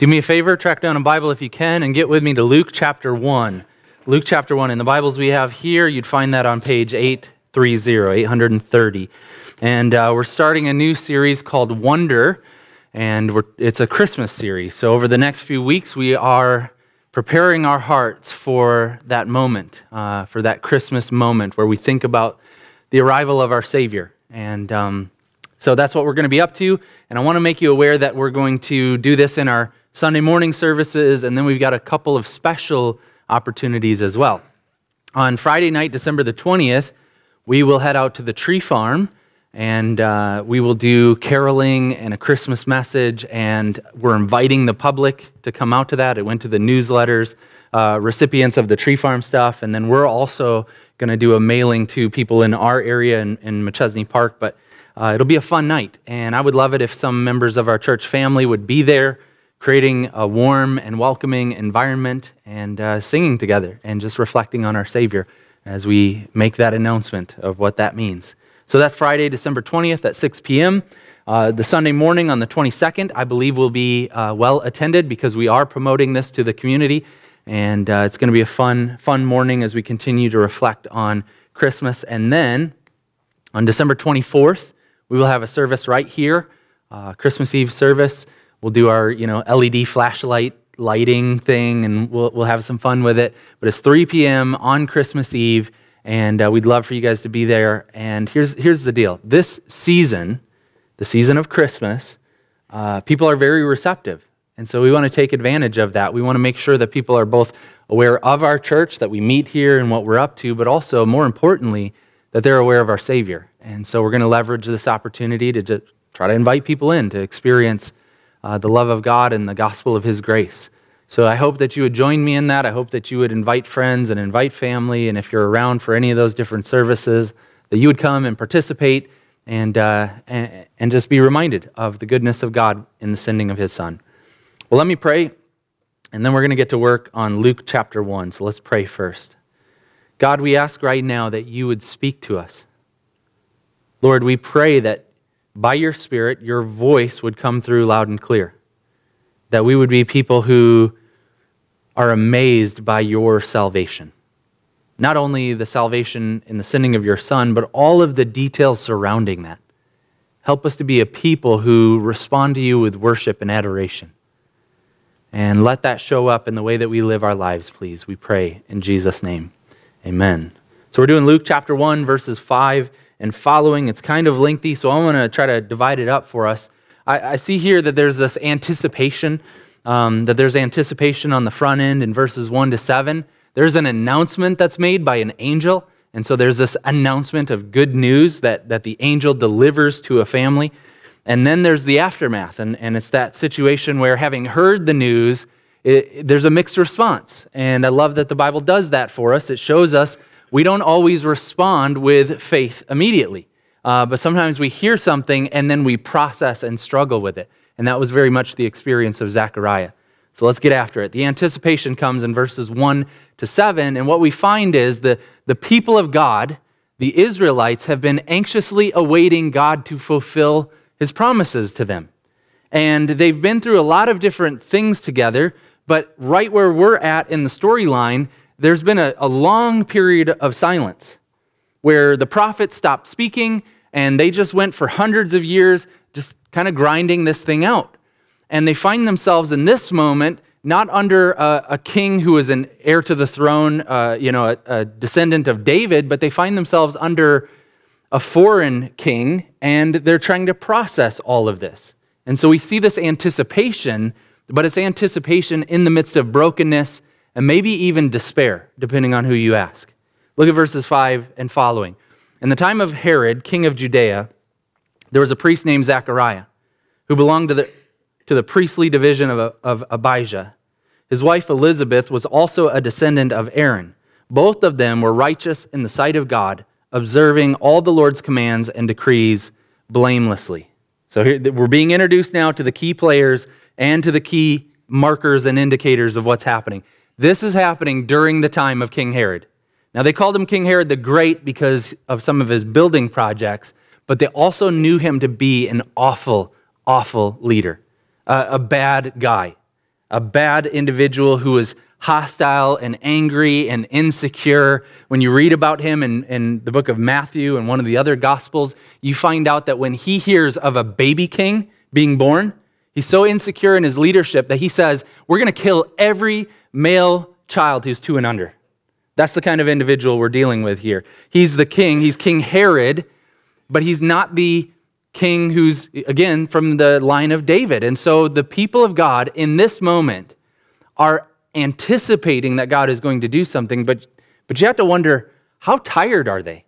Do me a favor, track down a Bible if you can, and get with me to Luke chapter 1. Luke chapter 1. In the Bibles we have here, you'd find that on page 830, 830. And uh, we're starting a new series called Wonder, and it's a Christmas series. So over the next few weeks, we are preparing our hearts for that moment, uh, for that Christmas moment where we think about the arrival of our Savior. And um, so that's what we're going to be up to. And I want to make you aware that we're going to do this in our Sunday morning services, and then we've got a couple of special opportunities as well. On Friday night, December the 20th, we will head out to the tree farm and uh, we will do caroling and a Christmas message, and we're inviting the public to come out to that. It went to the newsletters, uh, recipients of the tree farm stuff, and then we're also going to do a mailing to people in our area in, in Machesney Park. But uh, it'll be a fun night, and I would love it if some members of our church family would be there, creating a warm and welcoming environment and uh, singing together and just reflecting on our Savior as we make that announcement of what that means. So that's Friday, December 20th at 6 p.m. Uh, the Sunday morning on the 22nd, I believe, will be uh, well attended because we are promoting this to the community. And uh, it's going to be a fun, fun morning as we continue to reflect on Christmas. And then on December 24th, we will have a service right here, uh, Christmas Eve service. We'll do our you know LED flashlight lighting thing, and we'll, we'll have some fun with it. But it's 3 p.m. on Christmas Eve and uh, we'd love for you guys to be there. And here's, here's the deal this season, the season of Christmas, uh, people are very receptive. And so we want to take advantage of that. We want to make sure that people are both aware of our church, that we meet here and what we're up to, but also, more importantly, that they're aware of our Savior. And so we're going to leverage this opportunity to just try to invite people in to experience uh, the love of God and the gospel of His grace. So I hope that you would join me in that. I hope that you would invite friends and invite family. And if you're around for any of those different services, that you would come and participate and, uh, and, and just be reminded of the goodness of God in the sending of his Son. Well, let me pray, and then we're going to get to work on Luke chapter 1. So let's pray first. God, we ask right now that you would speak to us. Lord, we pray that by your Spirit, your voice would come through loud and clear. That we would be people who are amazed by your salvation. Not only the salvation in the sending of your Son, but all of the details surrounding that. Help us to be a people who respond to you with worship and adoration. And let that show up in the way that we live our lives, please. We pray in Jesus' name. Amen. So we're doing Luke chapter 1, verses 5 and following. It's kind of lengthy, so I'm going to try to divide it up for us. I, I see here that there's this anticipation um, that there's anticipation on the front end in verses 1 to 7. There's an announcement that's made by an angel. And so there's this announcement of good news that, that the angel delivers to a family. And then there's the aftermath. And, and it's that situation where, having heard the news, it, there's a mixed response. And I love that the Bible does that for us. It shows us we don't always respond with faith immediately. Uh, but sometimes we hear something and then we process and struggle with it. And that was very much the experience of Zechariah. So let's get after it. The anticipation comes in verses 1 to 7. And what we find is the, the people of God, the Israelites, have been anxiously awaiting God to fulfill his promises to them. And they've been through a lot of different things together, but right where we're at in the storyline, there's been a, a long period of silence where the prophets stopped speaking and they just went for hundreds of years just kind of grinding this thing out. And they find themselves in this moment not under a, a king who is an heir to the throne, uh, you know, a, a descendant of David, but they find themselves under a foreign king, and they're trying to process all of this. And so we see this anticipation, but it's anticipation in the midst of brokenness and maybe even despair, depending on who you ask. Look at verses 5 and following. In the time of Herod, king of Judea, there was a priest named Zechariah who belonged to the, to the priestly division of, of Abijah. His wife Elizabeth was also a descendant of Aaron. Both of them were righteous in the sight of God, observing all the Lord's commands and decrees blamelessly. So here, we're being introduced now to the key players and to the key markers and indicators of what's happening. This is happening during the time of King Herod. Now, they called him King Herod the Great because of some of his building projects, but they also knew him to be an awful, awful leader, a bad guy. a bad individual who was hostile and angry and insecure. When you read about him in, in the book of Matthew and one of the other gospels, you find out that when he hears of a baby king being born, he's so insecure in his leadership that he says, We're going to kill every male child who's two and under. That's the kind of individual we're dealing with here. He's the king, he's King Herod, but he's not the king who's, again, from the line of David. And so the people of God in this moment are anticipating that God is going to do something, but, but you have to wonder how tired are they?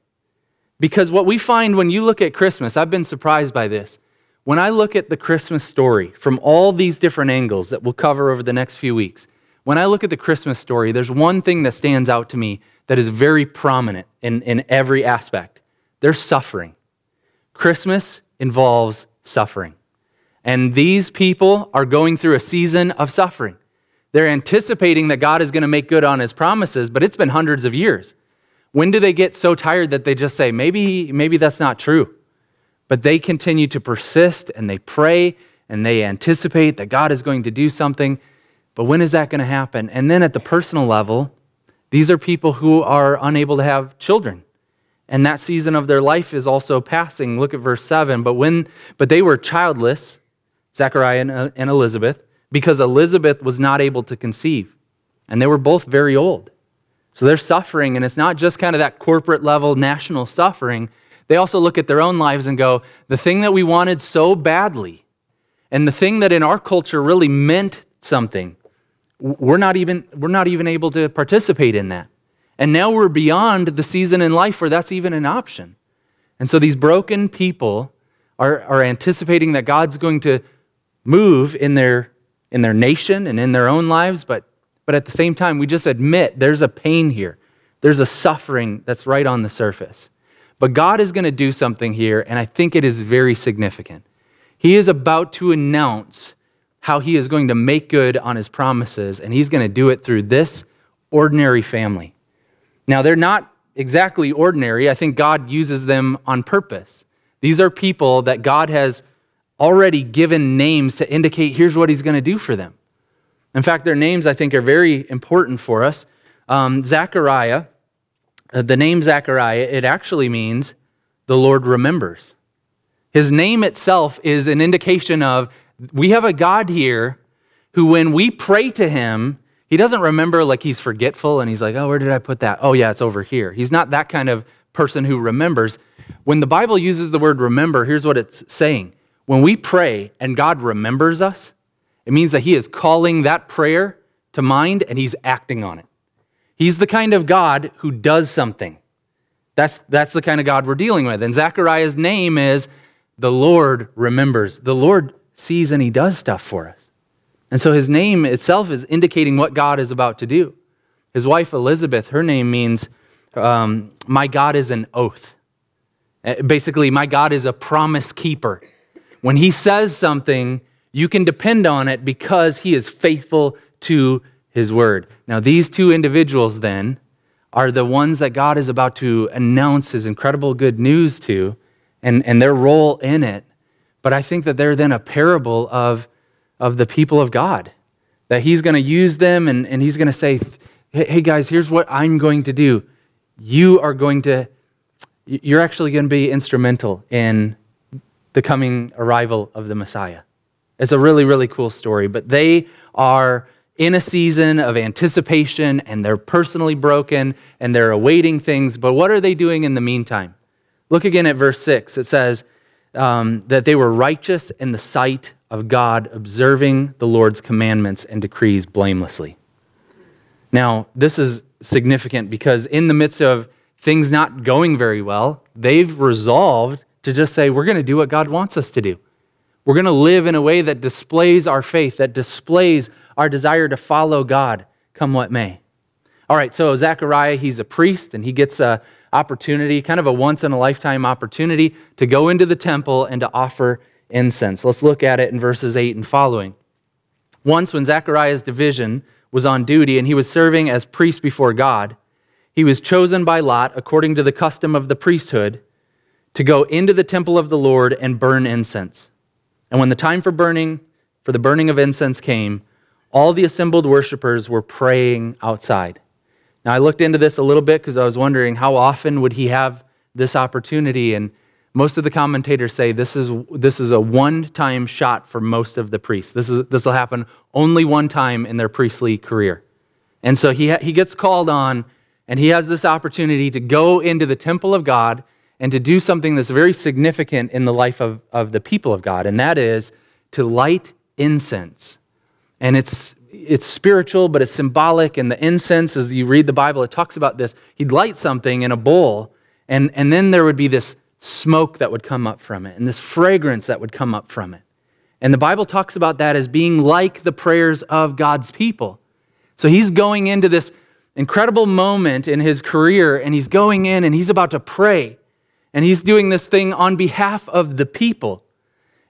Because what we find when you look at Christmas, I've been surprised by this. When I look at the Christmas story from all these different angles that we'll cover over the next few weeks, when I look at the Christmas story, there's one thing that stands out to me that is very prominent in, in every aspect. There's suffering. Christmas involves suffering. And these people are going through a season of suffering. They're anticipating that God is going to make good on his promises, but it's been hundreds of years. When do they get so tired that they just say, maybe, maybe that's not true? But they continue to persist and they pray and they anticipate that God is going to do something. But when is that going to happen? And then at the personal level, these are people who are unable to have children and that season of their life is also passing. Look at verse 7. But when but they were childless, Zechariah and, uh, and Elizabeth, because Elizabeth was not able to conceive. And they were both very old. So they're suffering, and it's not just kind of that corporate level national suffering. They also look at their own lives and go, the thing that we wanted so badly, and the thing that in our culture really meant something, we're not even, we're not even able to participate in that. And now we're beyond the season in life where that's even an option. And so these broken people are, are anticipating that God's going to move in their, in their nation and in their own lives, but, but at the same time, we just admit there's a pain here. There's a suffering that's right on the surface. But God is going to do something here, and I think it is very significant. He is about to announce how he is going to make good on his promises, and he's going to do it through this ordinary family. Now, they're not exactly ordinary. I think God uses them on purpose. These are people that God has already given names to indicate here's what he's going to do for them. In fact, their names, I think, are very important for us. Um, Zechariah, uh, the name Zechariah, it actually means the Lord remembers. His name itself is an indication of we have a God here who, when we pray to him, he doesn't remember like he's forgetful and he's like, oh, where did I put that? Oh, yeah, it's over here. He's not that kind of person who remembers. When the Bible uses the word remember, here's what it's saying. When we pray and God remembers us, it means that he is calling that prayer to mind and he's acting on it. He's the kind of God who does something. That's, that's the kind of God we're dealing with. And Zechariah's name is the Lord remembers. The Lord sees and he does stuff for us. And so his name itself is indicating what God is about to do. His wife Elizabeth, her name means, um, My God is an oath. Uh, basically, my God is a promise keeper. When he says something, you can depend on it because he is faithful to his word. Now, these two individuals then are the ones that God is about to announce his incredible good news to and, and their role in it. But I think that they're then a parable of of the people of God. That he's going to use them and, and he's going to say, hey, guys, here's what I'm going to do. You are going to, you're actually going to be instrumental in the coming arrival of the Messiah. It's a really, really cool story, but they are in a season of anticipation and they're personally broken and they're awaiting things. But what are they doing in the meantime? Look again at verse 6. It says um, that they were righteous in the sight of God observing the Lord's commandments and decrees blamelessly. Now, this is significant because in the midst of things not going very well, they've resolved to just say, we're going to do what God wants us to do. We're going to live in a way that displays our faith, that displays our desire to follow God, come what may. All right, so Zechariah, he's a priest, and he gets a opportunity, kind of a once in a lifetime opportunity, to go into the temple and to offer incense. Let's look at it in verses 8 and following. Once, when Zechariah's division was on duty and he was serving as priest before God, he was chosen by Lot, according to the custom of the priesthood, to go into the temple of the Lord and burn incense. And when the time for burning, for the burning of incense came, all the assembled worshipers were praying outside. Now, I looked into this a little bit because I was wondering how often would he have this opportunity? And most of the commentators say this is, this is a one time shot for most of the priests. This, is, this will happen only one time in their priestly career. And so he, ha- he gets called on, and he has this opportunity to go into the temple of God and to do something that's very significant in the life of, of the people of God, and that is to light incense. And it's, it's spiritual, but it's symbolic. And the incense, as you read the Bible, it talks about this. He'd light something in a bowl, and, and then there would be this smoke that would come up from it, and this fragrance that would come up from it. And the Bible talks about that as being like the prayers of God's people. So he's going into this incredible moment in his career, and he's going in and he's about to pray. And he's doing this thing on behalf of the people.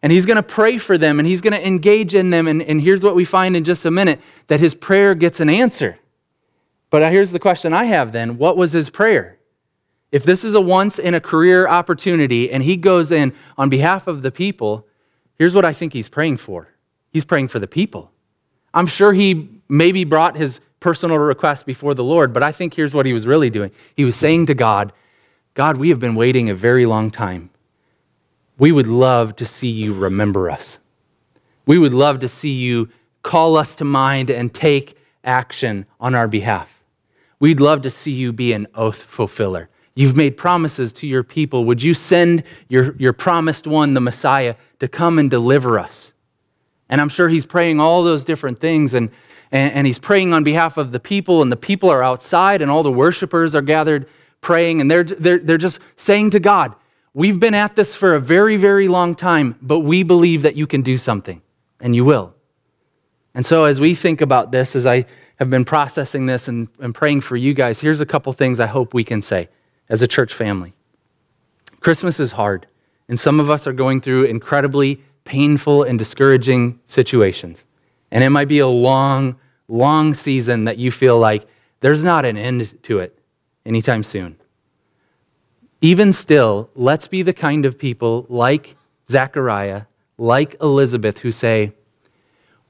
And he's going to pray for them and he's going to engage in them. And, and here's what we find in just a minute that his prayer gets an answer. But here's the question I have then what was his prayer? If this is a once in a career opportunity and he goes in on behalf of the people, here's what I think he's praying for he's praying for the people. I'm sure he maybe brought his personal request before the Lord, but I think here's what he was really doing. He was saying to God, God, we have been waiting a very long time we would love to see you remember us. We would love to see you call us to mind and take action on our behalf. We'd love to see you be an oath fulfiller. You've made promises to your people. Would you send your, your promised one, the Messiah, to come and deliver us? And I'm sure he's praying all those different things, and, and, and he's praying on behalf of the people, and the people are outside, and all the worshipers are gathered praying, and they're, they're, they're just saying to God, We've been at this for a very, very long time, but we believe that you can do something, and you will. And so, as we think about this, as I have been processing this and, and praying for you guys, here's a couple things I hope we can say as a church family. Christmas is hard, and some of us are going through incredibly painful and discouraging situations. And it might be a long, long season that you feel like there's not an end to it anytime soon. Even still, let's be the kind of people like Zechariah, like Elizabeth, who say,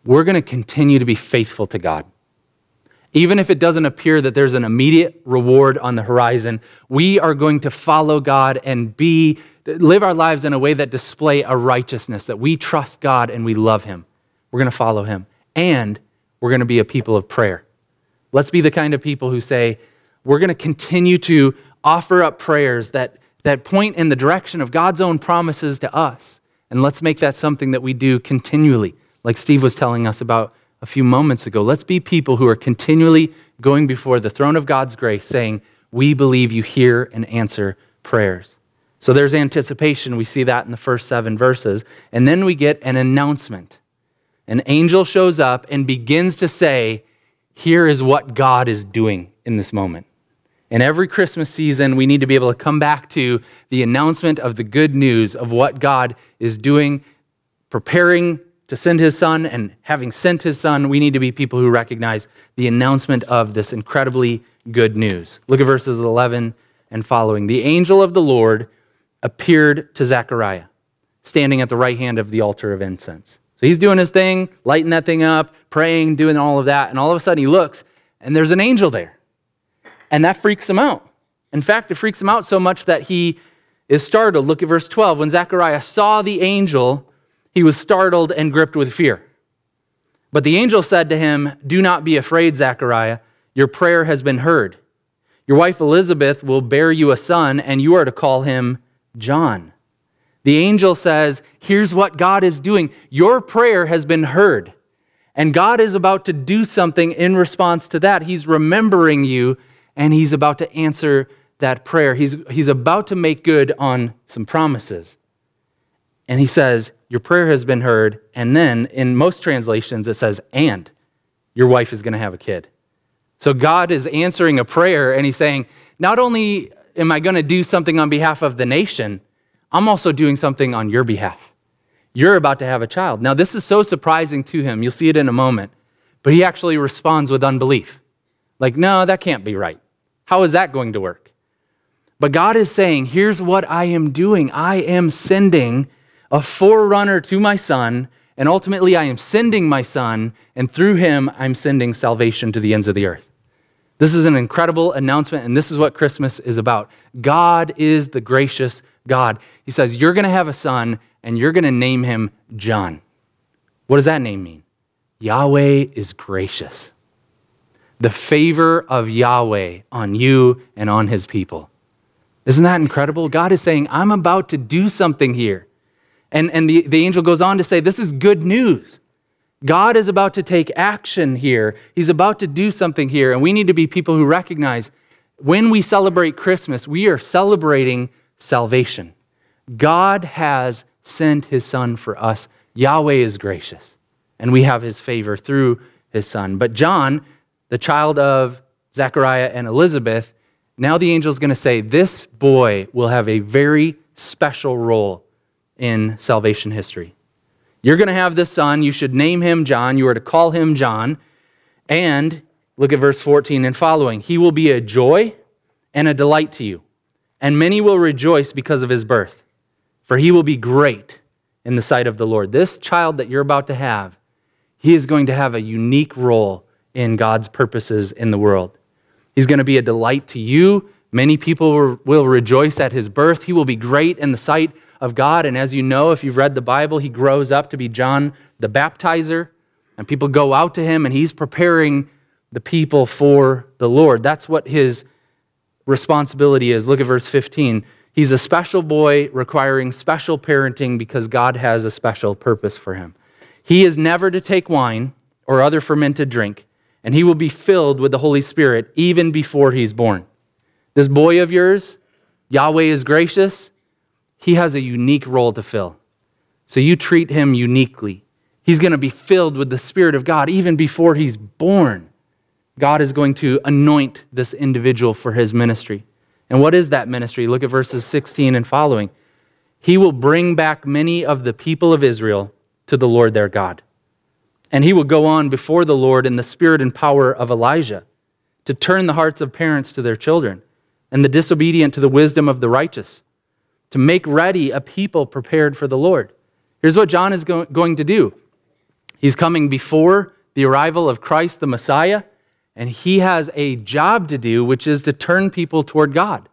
we're going to continue to be faithful to God. Even if it doesn't appear that there's an immediate reward on the horizon, we are going to follow God and be live our lives in a way that display a righteousness that we trust God and we love him. We're going to follow him and we're going to be a people of prayer. Let's be the kind of people who say, we're going to continue to offer up prayers that, that point in the direction of God's own promises to us. And let's make that something that we do continually, like Steve was telling us about a few moments ago. Let's be people who are continually going before the throne of God's grace, saying, We believe you hear and answer prayers. So there's anticipation. We see that in the first seven verses. And then we get an announcement. An angel shows up and begins to say, Here is what God is doing in this moment. And every Christmas season, we need to be able to come back to the announcement of the good news of what God is doing, preparing to send his son, and having sent his son, we need to be people who recognize the announcement of this incredibly good news. Look at verses 11 and following. The angel of the Lord appeared to Zechariah, standing at the right hand of the altar of incense. So he's doing his thing, lighting that thing up, praying, doing all of that, and all of a sudden he looks, and there's an angel there. And that freaks him out. In fact, it freaks him out so much that he is startled. Look at verse 12. When Zechariah saw the angel, he was startled and gripped with fear. But the angel said to him, Do not be afraid, Zechariah. Your prayer has been heard. Your wife Elizabeth will bear you a son, and you are to call him John. The angel says, Here's what God is doing. Your prayer has been heard. And God is about to do something in response to that. He's remembering you and he's about to answer that prayer. He's, he's about to make good on some promises. And he says, Your prayer has been heard. And then in most translations, it says, And your wife is going to have a kid. So God is answering a prayer and he's saying, Not only am I going to do something on behalf of the nation, I'm also doing something on your behalf. You're about to have a child. Now, this is so surprising to him. You'll see it in a moment. But he actually responds with unbelief. Like, no, that can't be right. How is that going to work? But God is saying, here's what I am doing I am sending a forerunner to my son, and ultimately I am sending my son, and through him I'm sending salvation to the ends of the earth. This is an incredible announcement, and this is what Christmas is about. God is the gracious God. He says, You're going to have a son, and you're going to name him John. What does that name mean? Yahweh is gracious. The favor of Yahweh on you and on his people. Isn't that incredible? God is saying, I'm about to do something here. And, and the, the angel goes on to say, This is good news. God is about to take action here. He's about to do something here. And we need to be people who recognize when we celebrate Christmas, we are celebrating salvation. God has sent his son for us. Yahweh is gracious, and we have his favor through his son. But John, the child of Zechariah and Elizabeth, now the angel is going to say, This boy will have a very special role in salvation history. You're going to have this son. You should name him John. You are to call him John. And look at verse 14 and following. He will be a joy and a delight to you, and many will rejoice because of his birth, for he will be great in the sight of the Lord. This child that you're about to have, he is going to have a unique role in God's purposes in the world. He's going to be a delight to you. Many people will rejoice at his birth. He will be great in the sight of God. And as you know, if you've read the Bible, he grows up to be John the Baptizer. And people go out to him, and he's preparing the people for the Lord. That's what his responsibility is. Look at verse 15. He's a special boy requiring special parenting because God has a special purpose for him. He is never to take wine or other fermented drink and he will be filled with the Holy Spirit even before he's born. This boy of yours, Yahweh is gracious, he has a unique role to fill. So you treat him uniquely. He's going to be filled with the Spirit of God even before he's born. God is going to anoint this individual for his ministry. And what is that ministry? Look at verses 16 and following. He will bring back many of the people of Israel to the Lord their God. And he will go on before the Lord in the spirit and power of Elijah to turn the hearts of parents to their children and the disobedient to the wisdom of the righteous, to make ready a people prepared for the Lord. Here's what John is go- going to do he's coming before the arrival of Christ the Messiah, and he has a job to do, which is to turn people toward God.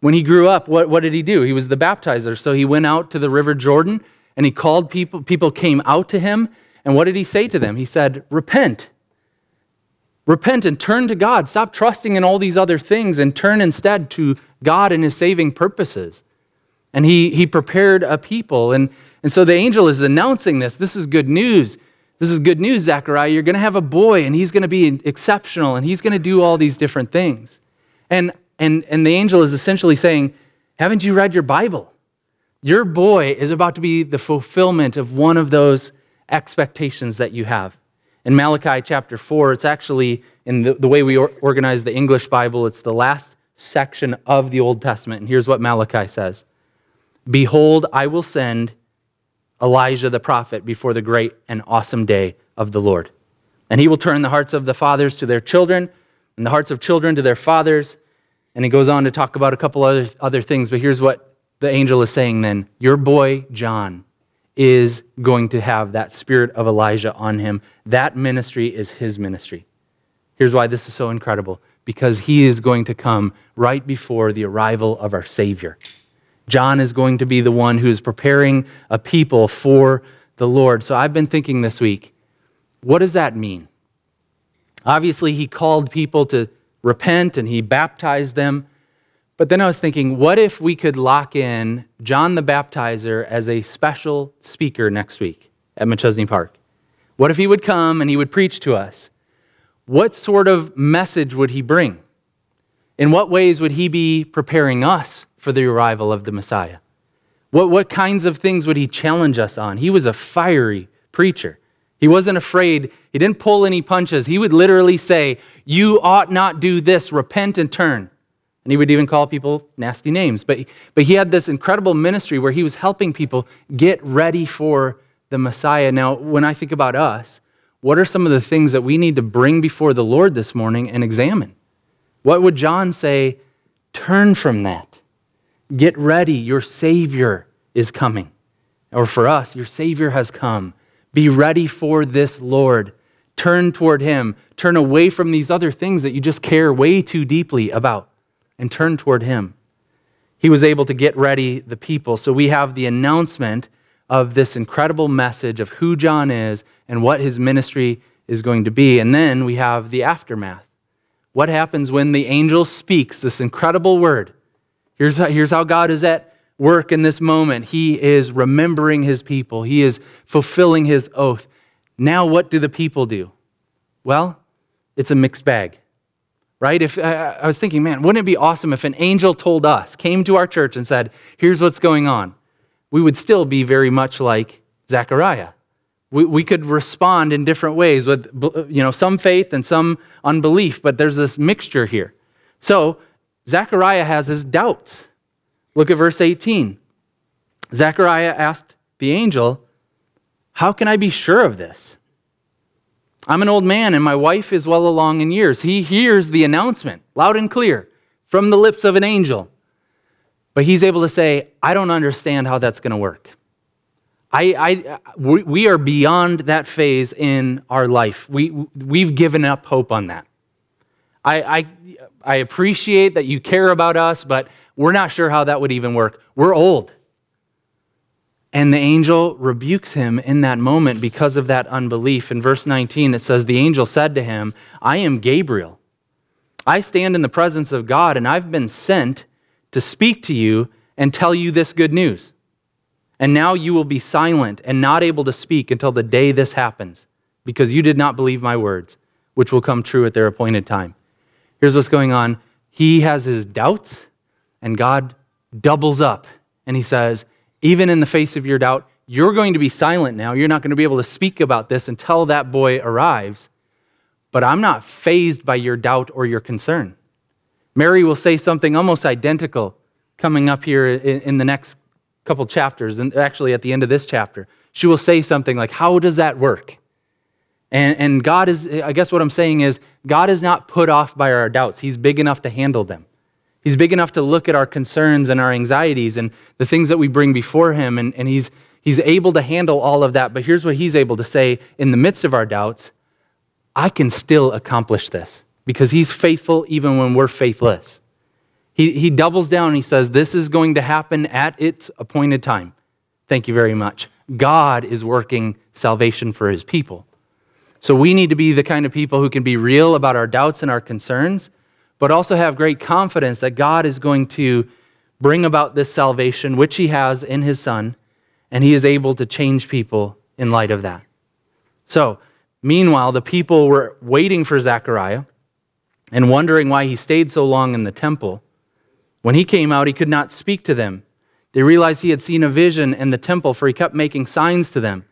When he grew up, what, what did he do? He was the baptizer. So he went out to the river Jordan and he called people. People came out to him and what did he say to them? He said, Repent. Repent and turn to God. Stop trusting in all these other things and turn instead to God and his saving purposes. And he, he prepared a people. And, and so the angel is announcing this. This is good news. This is good news, Zechariah. You're going to have a boy, and he's going to be exceptional, and he's going to do all these different things. And, and, and the angel is essentially saying, Haven't you read your Bible? Your boy is about to be the fulfillment of one of those expectations that you have. In Malachi chapter 4, it's actually, in the, the way we or, organize the English Bible, it's the last section of the Old Testament. And here's what Malachi says Behold, I will send Elijah the prophet before the great and awesome day of the Lord. And he will turn the hearts of the fathers to their children, and the hearts of children to their fathers. And he goes on to talk about a couple other, other things, but here's what the angel is saying then Your boy, John, is going to have that spirit of Elijah on him. That ministry is his ministry. Here's why this is so incredible because he is going to come right before the arrival of our Savior. John is going to be the one who is preparing a people for the Lord. So I've been thinking this week, what does that mean? Obviously, he called people to repent and he baptized them. But then I was thinking, what if we could lock in John the Baptizer as a special speaker next week at Machesney Park? What if he would come and he would preach to us? What sort of message would he bring? In what ways would he be preparing us for the arrival of the Messiah? What, what kinds of things would he challenge us on? He was a fiery preacher. He wasn't afraid. He didn't pull any punches. He would literally say, You ought not do this. Repent and turn. And he would even call people nasty names. But, but he had this incredible ministry where he was helping people get ready for the Messiah. Now, when I think about us, what are some of the things that we need to bring before the Lord this morning and examine? What would John say? Turn from that. Get ready. Your Savior is coming. or for us, your Savior has come. Be ready for this Lord. Turn toward Him. Turn away from these other things that you just care way too deeply about and turn toward Him. He was able to get ready the people. So we have the announcement of this incredible message of who John is and what his ministry is going to be. And then we have the aftermath. What happens when the angel speaks this incredible word? Here's how, here's how God is at work in this moment. He is remembering his people, he is fulfilling his oath. Now, what do the people do? Well, it's a mixed bag, right? If I, I was thinking, man, wouldn't it be awesome if an angel told us, came to our church and said, here's what's going on? We would still be very much like Zechariah. We, we could respond in different ways with you know, some faith and some unbelief, but there's this mixture here. So, Zechariah has his doubts. Look at verse 18. Zechariah asked the angel, How can I be sure of this? I'm an old man and my wife is well along in years. He hears the announcement loud and clear from the lips of an angel. But he's able to say, I don't understand how that's going to work. I, I, we are beyond that phase in our life. We, we've given up hope on that. I, I, I appreciate that you care about us, but we're not sure how that would even work. We're old. And the angel rebukes him in that moment because of that unbelief. In verse 19, it says, The angel said to him, I am Gabriel. I stand in the presence of God, and I've been sent to speak to you and tell you this good news. And now you will be silent and not able to speak until the day this happens, because you did not believe my words, which will come true at their appointed time. Here's what's going on he has his doubts, and God doubles up and he says, Even in the face of your doubt, you're going to be silent now. You're not going to be able to speak about this until that boy arrives. But I'm not fazed by your doubt or your concern. Mary will say something almost identical coming up here in, the next couple chapters, and actually at the end of this chapter. She will say something like, How does that work? And, and God is, I guess what I'm saying is, God is not put off by our doubts. He's big enough to handle them. He's big enough to look at our concerns and our anxieties and the things that we bring before Him, and, and he's, he's able to handle all of that. But here's what He's able to say in the midst of our doubts I can still accomplish this because He's faithful even when we're faithless. He, he doubles down and he says, This is going to happen at its appointed time. Thank you very much. God is working salvation for His people. So we need to be the kind of people who can be real about our doubts and our concerns, but also have great confidence that God is going to bring about this salvation, which He has in His Son, and He is able to change people in light of that. So, meanwhile, the people were waiting for Zechariah and wondering why he stayed so long in the temple. When he came out, he could not speak to them. They realized he had seen a vision in the temple, for he kept making signs to them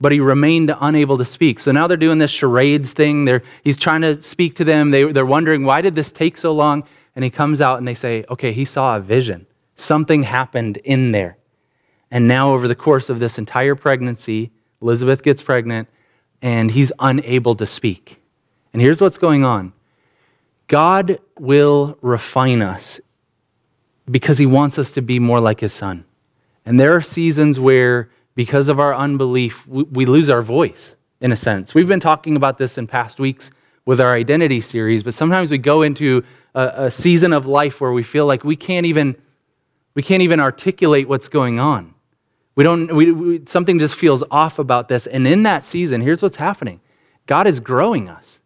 but he remained unable to speak. So now they're doing this charades thing. They're, he's trying to speak to them. They, they're wondering, why did this take so long? And he comes out and they say, okay, he saw a vision. Something happened in there. And now, over the course of this entire pregnancy, Elizabeth gets pregnant and he's unable to speak. And here's what's going on God will refine us because he wants us to be more like his son. And there are seasons where because of our unbelief, we, lose our voice, in a sense. We've been talking about this in past weeks with our identity series, but sometimes we go into a, a season of life where we feel like we can't even, we can't even articulate what's going on. We don't, we, we, something just feels off about this. And in that season, here's what's happening God is growing us.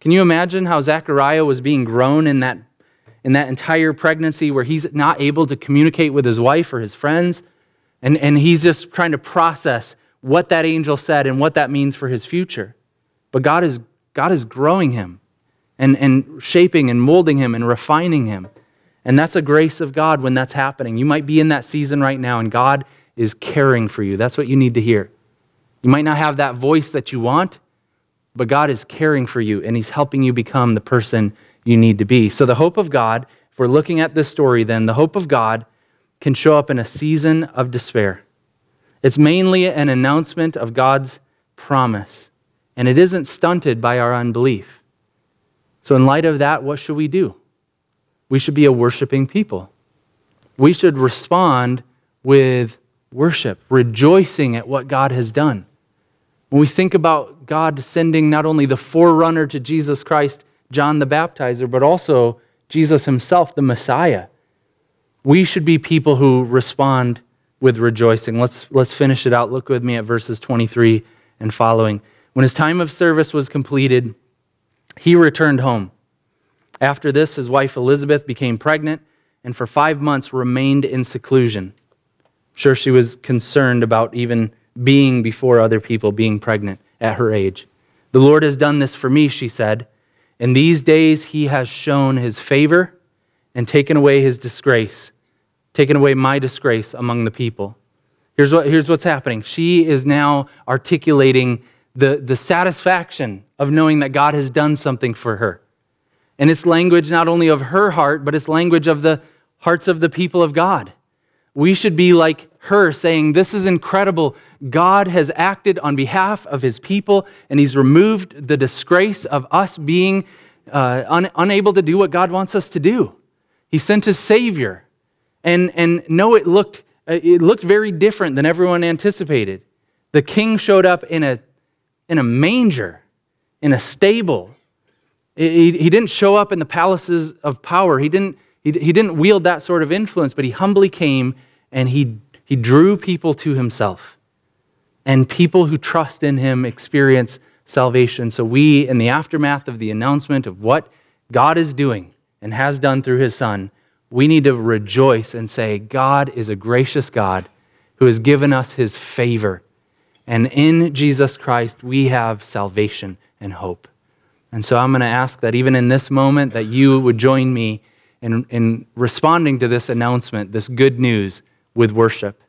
Can you imagine how Zechariah was being grown in that, in that entire pregnancy where he's not able to communicate with his wife or his friends? And, and he's just trying to process what that angel said and what that means for his future. But God is, God is growing him and, and shaping and molding him and refining him. And that's a grace of God when that's happening. You might be in that season right now, and God is caring for you. That's what you need to hear. You might not have that voice that you want, but God is caring for you, and He's helping you become the person you need to be. So, the hope of God, if we're looking at this story, then the hope of God can show up in a season of despair. It's mainly an announcement of God's promise, and it isn't stunted by our unbelief. So, in light of that, what should we do? We should be a worshiping people. We should respond with worship, rejoicing at what God has done. When we think about God sending not only the forerunner to Jesus Christ, John the Baptizer, but also Jesus himself, the Messiah, we should be people who respond with rejoicing. Let's, let's finish it out. Look with me at verses 23 and following. When his time of service was completed, he returned home. After this, his wife Elizabeth became pregnant and for five months remained in seclusion. I'm sure she was concerned about even being before other people, being pregnant at her age. The Lord has done this for me, she said. In these days, he has shown his favor and taken away his disgrace, taken away my disgrace among the people. Here's, what, here's what's happening. She is now articulating the, the satisfaction of knowing that God has done something for her. And it's language not only of her heart, but it's language of the hearts of the people of God. We should be like her, saying, This is incredible. God has acted on behalf of his people, and he's removed the disgrace of us being uh, un- unable to do what God wants us to do. He sent his Savior. And, and no, it looked, uh, it looked very different than everyone anticipated. The king showed up in a, in a manger, in a stable. He, he didn't show up in the palaces of power. He didn't, he, he didn't wield that sort of influence, but he humbly came and he, he drew people to himself. And people who trust in him experience salvation. So, we, in the aftermath of the announcement of what God is doing and has done through his Son, we need to rejoice and say, God is a gracious God who has given us his favor. And in Jesus Christ, we have salvation and hope. And so I'm going to ask that even in this moment, that you would join me in, in responding to this announcement, this good news with worship.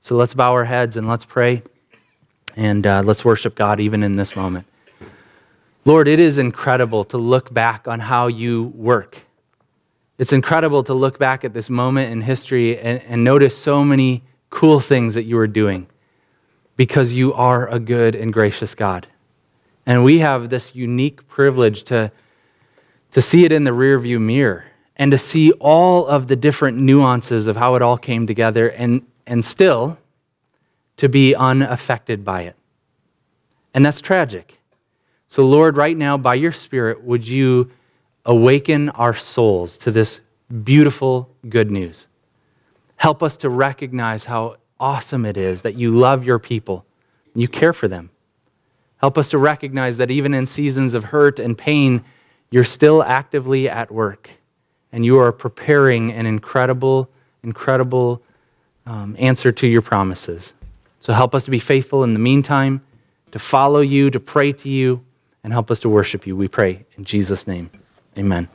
So let's bow our heads and let's pray and uh, let's worship God even in this moment. Lord, it is incredible to look back on how you work. It's incredible to look back at this moment in history and, and notice so many cool things that you are doing because you are a good and gracious God. And we have this unique privilege to, to see it in the rearview mirror and to see all of the different nuances of how it all came together and, and still to be unaffected by it. And that's tragic. So, Lord, right now, by your Spirit, would you awaken our souls to this beautiful good news? Help us to recognize how awesome it is that you love your people, you care for them. Help us to recognize that even in seasons of hurt and pain, you're still actively at work and you are preparing an incredible, incredible um, answer to your promises. So help us to be faithful in the meantime, to follow you, to pray to you, and help us to worship you. We pray in Jesus' name. Amen.